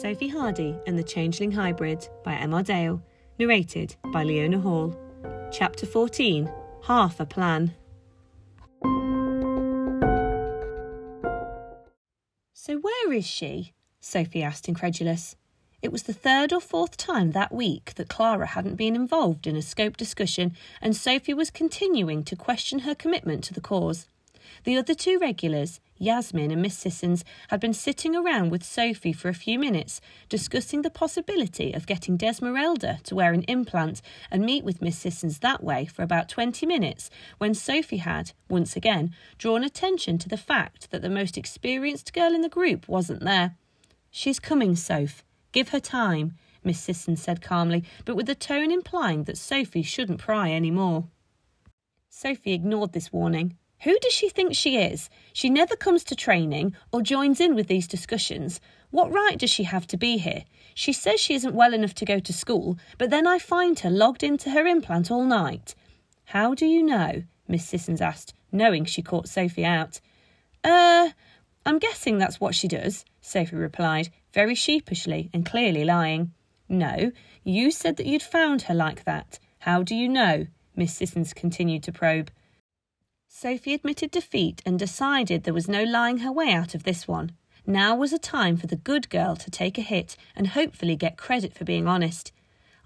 Sophie Hardy and the Changeling Hybrid by M.R. Dale, narrated by Leona Hall. Chapter 14 Half a Plan. So, where is she? Sophie asked, incredulous. It was the third or fourth time that week that Clara hadn't been involved in a scope discussion, and Sophie was continuing to question her commitment to the cause. The other two regulars, Yasmin and Miss Sissons, had been sitting around with Sophie for a few minutes, discussing the possibility of getting Desmeralda to wear an implant and meet with Miss Sissons that way for about 20 minutes, when Sophie had, once again, drawn attention to the fact that the most experienced girl in the group wasn't there. She's coming, Soph. Give her time, Miss Sissons said calmly, but with a tone implying that Sophie shouldn't pry any more. Sophie ignored this warning. Who does she think she is? She never comes to training or joins in with these discussions. What right does she have to be here? She says she isn't well enough to go to school, but then I find her logged into her implant all night. How do you know? Miss Sissons asked, knowing she caught Sophie out. Er, uh, I'm guessing that's what she does, Sophie replied, very sheepishly and clearly lying. No, you said that you'd found her like that. How do you know? Miss Sissons continued to probe. Sophie admitted defeat and decided there was no lying her way out of this one. Now was a time for the good girl to take a hit and hopefully get credit for being honest.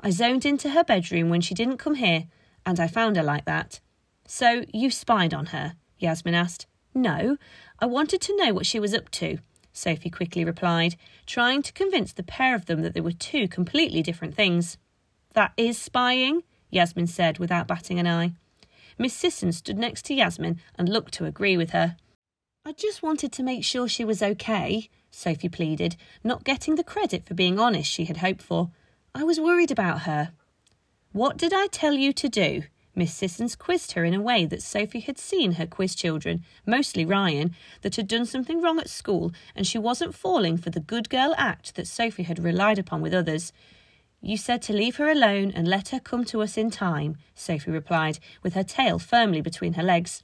I zoned into her bedroom when she didn't come here, and I found her like that. So you spied on her? Yasmin asked. No, I wanted to know what she was up to, Sophie quickly replied, trying to convince the pair of them that they were two completely different things. That is spying, Yasmin said without batting an eye. Miss Sisson stood next to Yasmin and looked to agree with her. I just wanted to make sure she was okay, Sophie pleaded, not getting the credit for being honest she had hoped for. I was worried about her. What did I tell you to do? Miss Sissons quizzed her in a way that Sophie had seen her quiz children, mostly Ryan, that had done something wrong at school and she wasn't falling for the good girl act that Sophie had relied upon with others. You said to leave her alone and let her come to us in time, Sophie replied, with her tail firmly between her legs.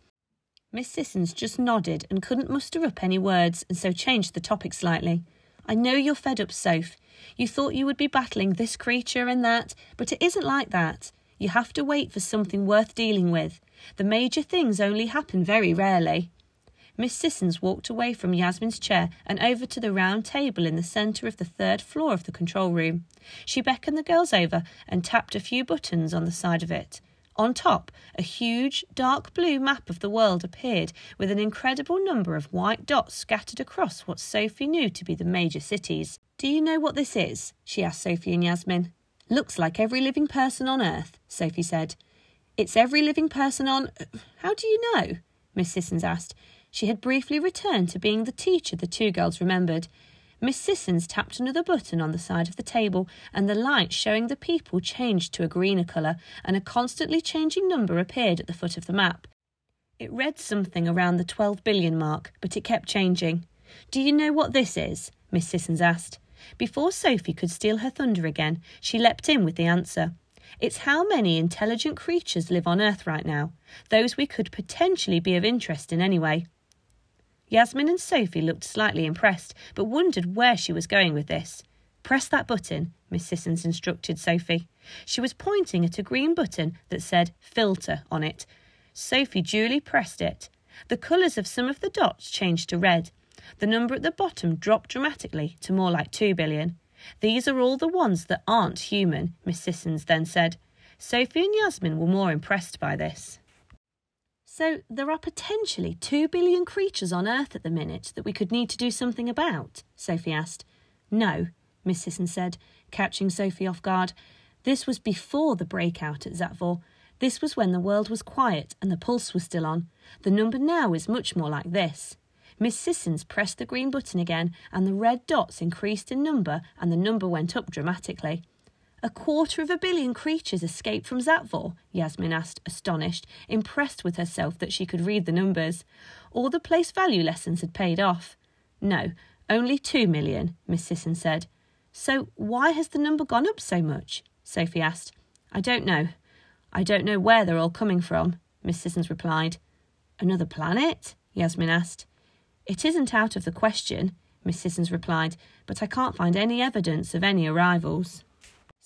Miss Sissons just nodded and couldn't muster up any words, and so changed the topic slightly. I know you're fed up, Soph. You thought you would be battling this creature and that, but it isn't like that. You have to wait for something worth dealing with. The major things only happen very rarely. Miss Sissons walked away from Yasmin's chair and over to the round table in the centre of the third floor of the control room. She beckoned the girls over and tapped a few buttons on the side of it. On top, a huge dark blue map of the world appeared with an incredible number of white dots scattered across what Sophie knew to be the major cities. Do you know what this is? she asked Sophie and Yasmin. Looks like every living person on Earth, Sophie said. It's every living person on. Uh, how do you know? Miss Sissons asked. She had briefly returned to being the teacher the two girls remembered. Miss Sissons tapped another button on the side of the table, and the light showing the people changed to a greener colour, and a constantly changing number appeared at the foot of the map. It read something around the 12 billion mark, but it kept changing. Do you know what this is? Miss Sissons asked. Before Sophie could steal her thunder again, she leapt in with the answer. It's how many intelligent creatures live on Earth right now, those we could potentially be of interest in anyway. Yasmin and Sophie looked slightly impressed, but wondered where she was going with this. Press that button, Miss Sissons instructed Sophie. She was pointing at a green button that said filter on it. Sophie duly pressed it. The colours of some of the dots changed to red. The number at the bottom dropped dramatically to more like two billion. These are all the ones that aren't human, Miss Sissons then said. Sophie and Yasmin were more impressed by this. So there are potentially two billion creatures on Earth at the minute that we could need to do something about? Sophie asked. No, Miss Sisson said, catching Sophie off guard. This was before the breakout at Zatvor. This was when the world was quiet and the pulse was still on. The number now is much more like this. Miss Sissons pressed the green button again, and the red dots increased in number, and the number went up dramatically. A quarter of a billion creatures escaped from Zatvor? Yasmin asked, astonished, impressed with herself that she could read the numbers. All the place value lessons had paid off. No, only two million, Miss Sisson said. So why has the number gone up so much? Sophie asked. I don't know. I don't know where they're all coming from, Miss Sissons replied. Another planet? Yasmin asked. It isn't out of the question, Miss Sissons replied, but I can't find any evidence of any arrivals.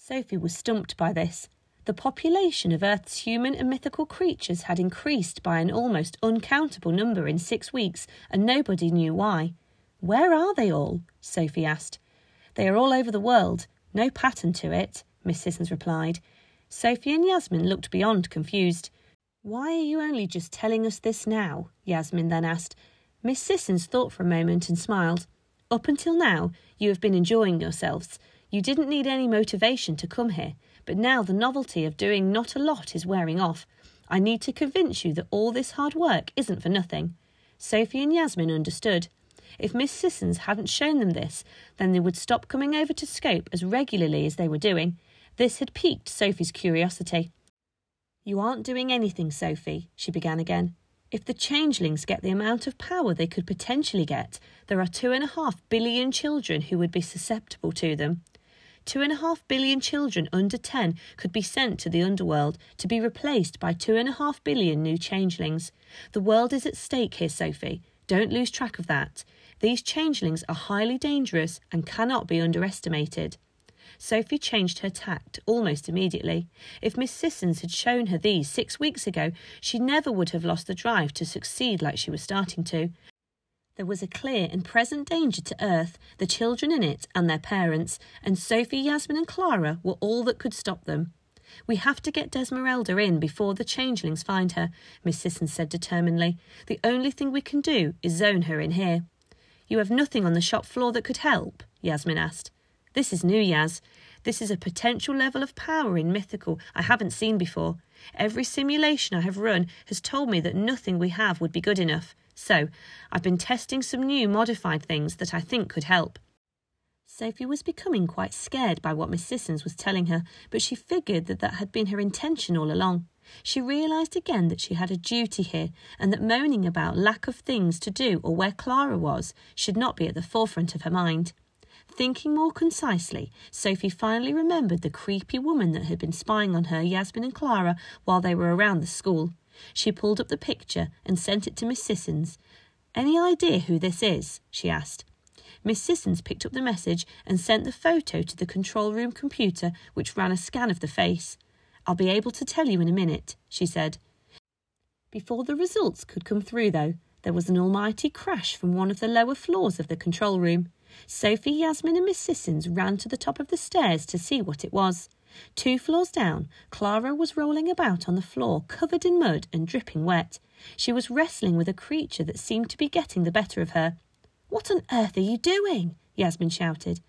Sophie was stumped by this. The population of Earth's human and mythical creatures had increased by an almost uncountable number in six weeks, and nobody knew why. Where are they all? Sophie asked. They are all over the world. No pattern to it, Miss Sissons replied. Sophie and Yasmin looked beyond confused. Why are you only just telling us this now? Yasmin then asked. Miss Sissons thought for a moment and smiled. Up until now, you have been enjoying yourselves. You didn't need any motivation to come here, but now the novelty of doing not a lot is wearing off. I need to convince you that all this hard work isn't for nothing. Sophie and Yasmin understood. If Miss Sissons hadn't shown them this, then they would stop coming over to Scope as regularly as they were doing. This had piqued Sophie's curiosity. You aren't doing anything, Sophie, she began again. If the changelings get the amount of power they could potentially get, there are two and a half billion children who would be susceptible to them. Two and a half billion children under 10 could be sent to the underworld to be replaced by two and a half billion new changelings. The world is at stake here, Sophie. Don't lose track of that. These changelings are highly dangerous and cannot be underestimated. Sophie changed her tact almost immediately. If Miss Sissons had shown her these six weeks ago, she never would have lost the drive to succeed like she was starting to. There was a clear and present danger to Earth, the children in it, and their parents, and Sophie, Yasmin, and Clara were all that could stop them. We have to get Desmeralda in before the changelings find her, Miss Sisson said determinedly. The only thing we can do is zone her in here. You have nothing on the shop floor that could help? Yasmin asked. This is new, Yas. This is a potential level of power in mythical I haven't seen before. Every simulation I have run has told me that nothing we have would be good enough. So, I've been testing some new modified things that I think could help. Sophie was becoming quite scared by what Miss Sissons was telling her, but she figured that that had been her intention all along. She realised again that she had a duty here, and that moaning about lack of things to do or where Clara was should not be at the forefront of her mind. Thinking more concisely, Sophie finally remembered the creepy woman that had been spying on her, Yasmin, and Clara while they were around the school. She pulled up the picture and sent it to Miss Sissons. Any idea who this is? she asked. Miss Sissons picked up the message and sent the photo to the control room computer, which ran a scan of the face. I'll be able to tell you in a minute, she said. Before the results could come through, though, there was an almighty crash from one of the lower floors of the control room. Sophie, Yasmin, and Miss Sissons ran to the top of the stairs to see what it was. Two floors down, Clara was rolling about on the floor, covered in mud and dripping wet. She was wrestling with a creature that seemed to be getting the better of her. What on earth are you doing? Yasmin shouted.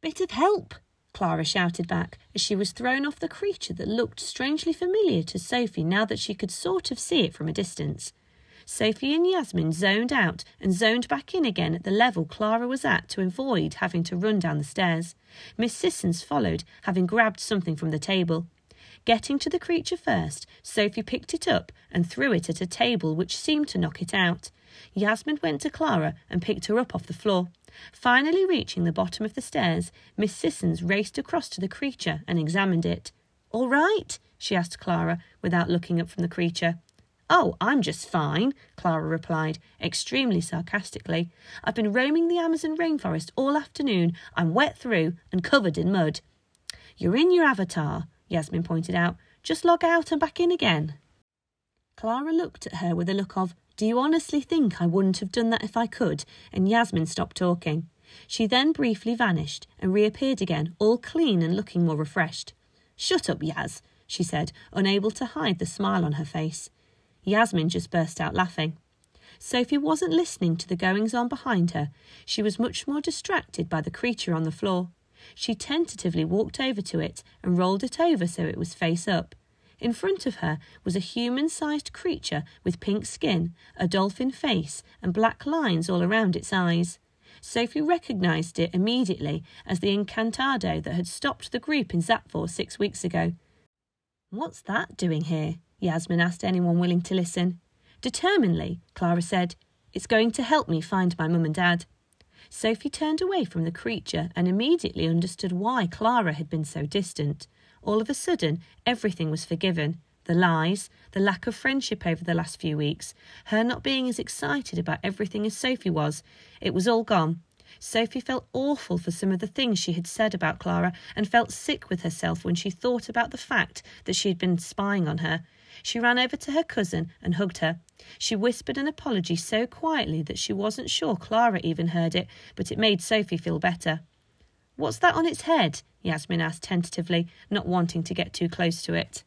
Bit of help, Clara shouted back as she was thrown off the creature that looked strangely familiar to Sophie now that she could sort of see it from a distance. Sophie and Yasmin zoned out and zoned back in again at the level Clara was at to avoid having to run down the stairs. Miss Sissons followed, having grabbed something from the table. Getting to the creature first, Sophie picked it up and threw it at a table which seemed to knock it out. Yasmin went to Clara and picked her up off the floor. Finally reaching the bottom of the stairs, Miss Sissons raced across to the creature and examined it. All right? she asked Clara, without looking up from the creature. Oh, I'm just fine, Clara replied, extremely sarcastically. I've been roaming the Amazon rainforest all afternoon. I'm wet through and covered in mud. You're in your avatar, Yasmin pointed out. Just log out and back in again. Clara looked at her with a look of, Do you honestly think I wouldn't have done that if I could? And Yasmin stopped talking. She then briefly vanished and reappeared again, all clean and looking more refreshed. Shut up, Yaz, she said, unable to hide the smile on her face. Yasmin just burst out laughing. Sophie wasn't listening to the goings on behind her. She was much more distracted by the creature on the floor. She tentatively walked over to it and rolled it over so it was face up. In front of her was a human sized creature with pink skin, a dolphin face, and black lines all around its eyes. Sophie recognised it immediately as the Encantado that had stopped the group in Zatvor six weeks ago. What's that doing here? Yasmin asked anyone willing to listen. Determinedly, Clara said, It's going to help me find my mum and dad. Sophie turned away from the creature and immediately understood why Clara had been so distant. All of a sudden, everything was forgiven. The lies, the lack of friendship over the last few weeks, her not being as excited about everything as Sophie was, it was all gone. Sophie felt awful for some of the things she had said about Clara and felt sick with herself when she thought about the fact that she had been spying on her. She ran over to her cousin and hugged her. She whispered an apology so quietly that she wasn't sure Clara even heard it, but it made Sophie feel better. What's that on its head? Yasmin asked tentatively, not wanting to get too close to it.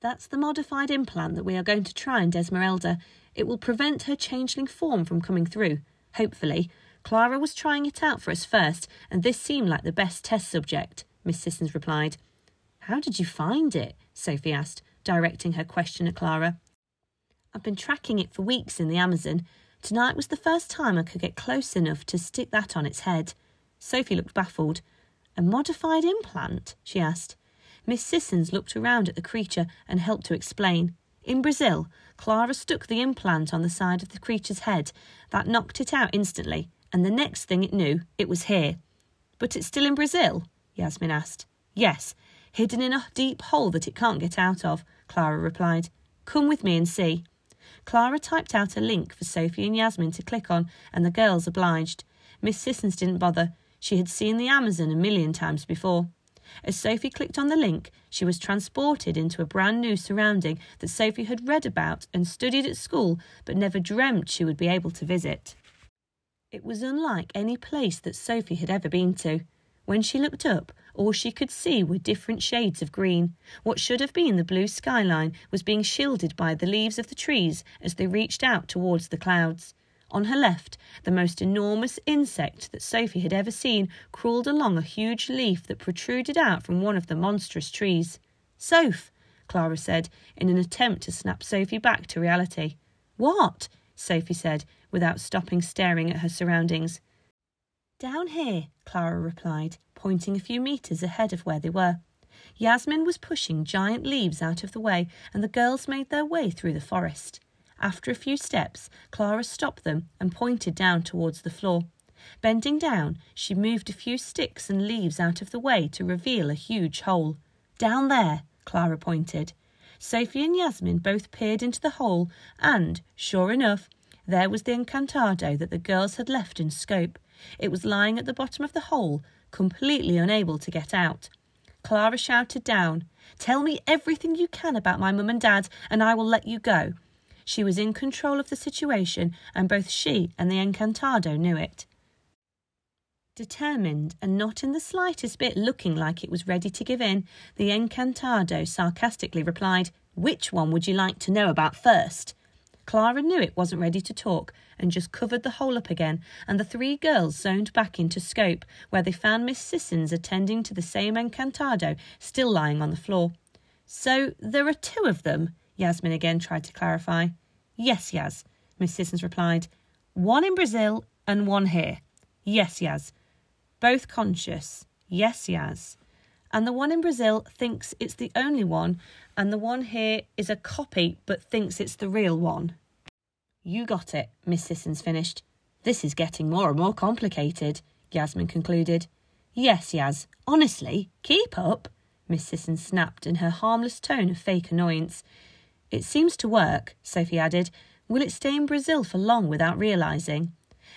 That's the modified implant that we are going to try on Desmeralda. It will prevent her changeling form from coming through, hopefully. Clara was trying it out for us first, and this seemed like the best test subject, Miss Sissons replied. How did you find it? Sophie asked, directing her question at Clara. I've been tracking it for weeks in the Amazon. Tonight was the first time I could get close enough to stick that on its head. Sophie looked baffled. A modified implant? she asked. Miss Sissons looked around at the creature and helped to explain. In Brazil, Clara stuck the implant on the side of the creature's head. That knocked it out instantly, and the next thing it knew, it was here. But it's still in Brazil? Yasmin asked. Yes, hidden in a deep hole that it can't get out of, Clara replied. Come with me and see. Clara typed out a link for Sophie and Yasmin to click on, and the girls obliged. Miss Sissons didn't bother. She had seen the Amazon a million times before. As Sophie clicked on the link, she was transported into a brand new surrounding that Sophie had read about and studied at school, but never dreamt she would be able to visit. It was unlike any place that Sophie had ever been to. When she looked up, all she could see were different shades of green. What should have been the blue skyline was being shielded by the leaves of the trees as they reached out towards the clouds. On her left, the most enormous insect that Sophie had ever seen crawled along a huge leaf that protruded out from one of the monstrous trees. Soph, Clara said, in an attempt to snap Sophie back to reality. What? Sophie said, without stopping staring at her surroundings. Down here, Clara replied, pointing a few metres ahead of where they were. Yasmin was pushing giant leaves out of the way, and the girls made their way through the forest. After a few steps, Clara stopped them and pointed down towards the floor. Bending down, she moved a few sticks and leaves out of the way to reveal a huge hole. Down there, Clara pointed. Sophie and Yasmin both peered into the hole, and, sure enough, there was the Encantado that the girls had left in scope. It was lying at the bottom of the hole, completely unable to get out. Clara shouted down, Tell me everything you can about my mum and dad, and I will let you go. She was in control of the situation, and both she and the Encantado knew it. Determined and not in the slightest bit looking like it was ready to give in, the Encantado sarcastically replied, Which one would you like to know about first? Clara knew it wasn't ready to talk and just covered the hole up again, and the three girls zoned back into scope, where they found Miss Sissons attending to the same Encantado still lying on the floor. So there are two of them, Yasmin again tried to clarify. Yes, Yas, Miss Sissons replied. One in Brazil and one here. Yes, Yas. Both conscious. Yes, Yas. And the one in Brazil thinks it's the only one, and the one here is a copy but thinks it's the real one. You got it, Miss Sissons finished. This is getting more and more complicated, Yasmin concluded. Yes, Yas, honestly, keep up, Miss Sissons snapped in her harmless tone of fake annoyance. It seems to work, Sophie added. Will it stay in Brazil for long without realising?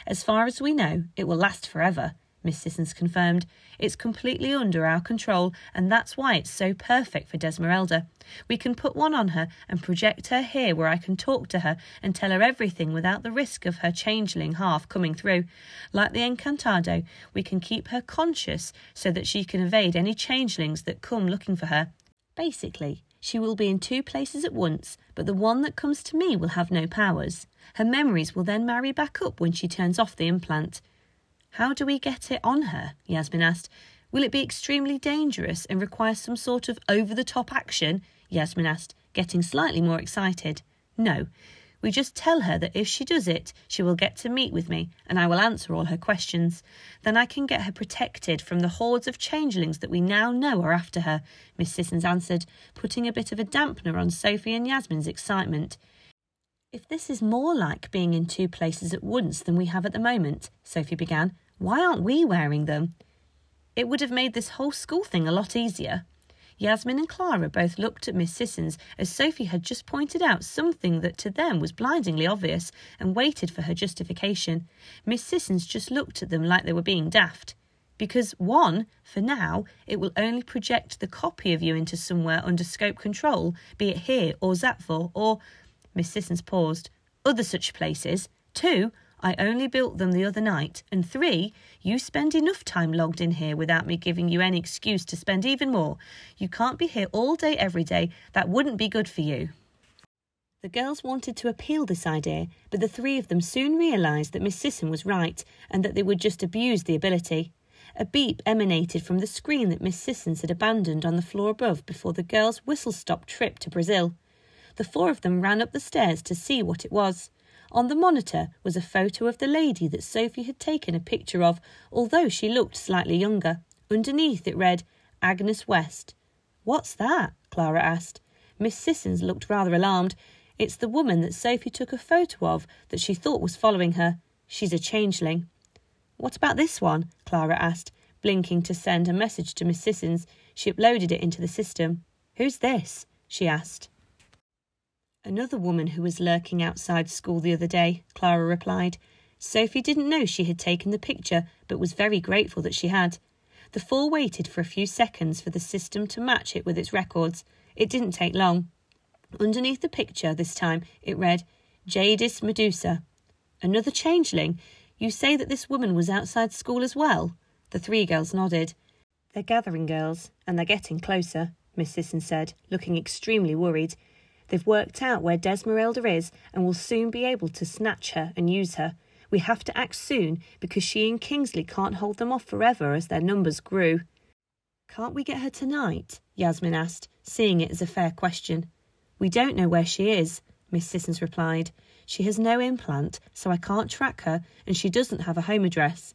As far as we know, it will last forever, Miss Sissons confirmed. It's completely under our control, and that's why it's so perfect for Desmeralda. We can put one on her and project her here where I can talk to her and tell her everything without the risk of her changeling half coming through. Like the Encantado, we can keep her conscious so that she can evade any changelings that come looking for her. Basically, she will be in two places at once, but the one that comes to me will have no powers. Her memories will then marry back up when she turns off the implant. How do we get it on her? Yasmin asked. Will it be extremely dangerous and require some sort of over the top action? Yasmin asked, getting slightly more excited. No, we just tell her that if she does it, she will get to meet with me and I will answer all her questions. Then I can get her protected from the hordes of changelings that we now know are after her, Miss Sissons answered, putting a bit of a dampener on Sophie and Yasmin's excitement. If this is more like being in two places at once than we have at the moment, Sophie began, why aren't we wearing them? It would have made this whole school thing a lot easier. Yasmin and Clara both looked at Miss Sissons as Sophie had just pointed out something that to them was blindingly obvious and waited for her justification. Miss Sissons just looked at them like they were being daft. Because, one, for now, it will only project the copy of you into somewhere under scope control, be it here or Zatvor or. Miss Sissons paused. Other such places. Two, I only built them the other night. And three, you spend enough time logged in here without me giving you any excuse to spend even more. You can't be here all day, every day. That wouldn't be good for you. The girls wanted to appeal this idea, but the three of them soon realised that Miss Sisson was right and that they would just abuse the ability. A beep emanated from the screen that Miss Sissons had abandoned on the floor above before the girls' whistle stop trip to Brazil. The four of them ran up the stairs to see what it was. On the monitor was a photo of the lady that Sophie had taken a picture of, although she looked slightly younger. Underneath it read, Agnes West. What's that? Clara asked. Miss Sissons looked rather alarmed. It's the woman that Sophie took a photo of that she thought was following her. She's a changeling. What about this one? Clara asked, blinking to send a message to Miss Sissons. She uploaded it into the system. Who's this? she asked. Another woman who was lurking outside school the other day, Clara replied. Sophie didn't know she had taken the picture, but was very grateful that she had. The four waited for a few seconds for the system to match it with its records. It didn't take long. Underneath the picture, this time, it read, Jadis Medusa. Another changeling? You say that this woman was outside school as well? The three girls nodded. They're gathering girls, and they're getting closer, Miss Sisson said, looking extremely worried. They've worked out where Desmeralda is and will soon be able to snatch her and use her. We have to act soon because she and Kingsley can't hold them off forever as their numbers grew. Can't we get her tonight? Yasmin asked, seeing it as a fair question. We don't know where she is, Miss Sissons replied. She has no implant, so I can't track her, and she doesn't have a home address.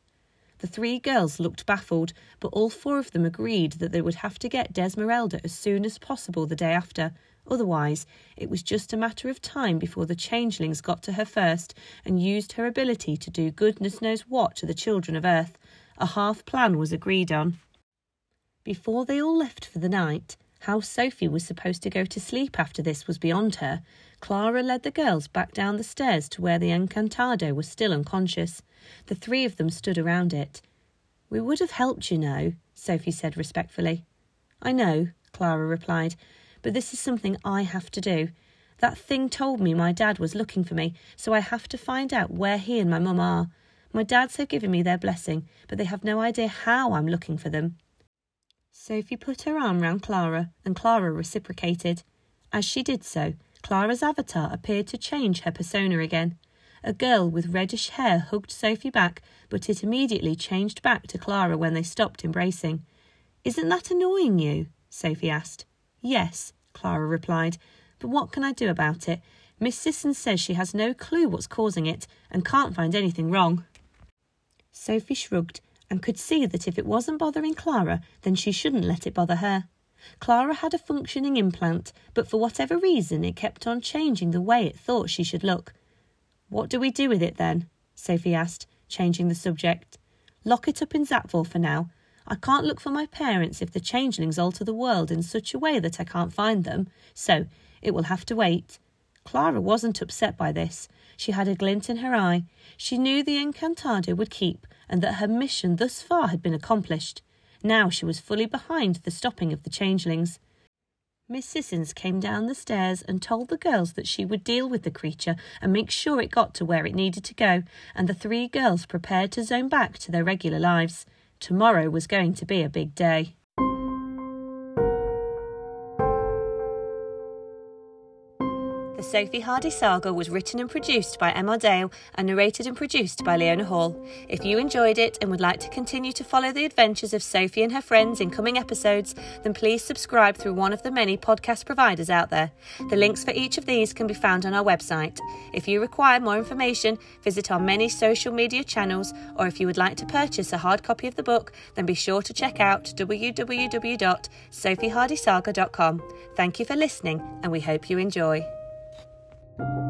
The three girls looked baffled, but all four of them agreed that they would have to get Desmeralda as soon as possible the day after, Otherwise, it was just a matter of time before the changelings got to her first and used her ability to do goodness knows what to the children of Earth. A half plan was agreed on. Before they all left for the night, how Sophie was supposed to go to sleep after this was beyond her. Clara led the girls back down the stairs to where the Encantado was still unconscious. The three of them stood around it. We would have helped, you know, Sophie said respectfully. I know, Clara replied, but this is something I have to do. That thing told me my dad was looking for me, so I have to find out where he and my mum are. My dads have given me their blessing, but they have no idea how I'm looking for them. Sophie put her arm round Clara, and Clara reciprocated. As she did so, Clara's avatar appeared to change her persona again. A girl with reddish hair hugged Sophie back, but it immediately changed back to Clara when they stopped embracing. Isn't that annoying you? Sophie asked. Yes, Clara replied, but what can I do about it? Miss Sisson says she has no clue what's causing it and can't find anything wrong. Sophie shrugged and could see that if it wasn't bothering Clara, then she shouldn't let it bother her. Clara had a functioning implant, but for whatever reason it kept on changing the way it thought she should look. What do we do with it then? Sophie asked, changing the subject. Lock it up in Zatvor for now. I can't look for my parents if the changelings alter the world in such a way that I can't find them, so it will have to wait. Clara wasn't upset by this. She had a glint in her eye. She knew the Encantado would keep and that her mission thus far had been accomplished. Now she was fully behind the stopping of the changelings. Miss Sissons came down the stairs and told the girls that she would deal with the creature and make sure it got to where it needed to go, and the three girls prepared to zone back to their regular lives. Tomorrow was going to be a big day. The Sophie Hardy saga was written and produced by Emma Dale and narrated and produced by Leona Hall. If you enjoyed it and would like to continue to follow the adventures of Sophie and her friends in coming episodes, then please subscribe through one of the many podcast providers out there. The links for each of these can be found on our website. If you require more information, visit our many social media channels, or if you would like to purchase a hard copy of the book, then be sure to check out www.sophiehardysaga.com. Thank you for listening, and we hope you enjoy thank you.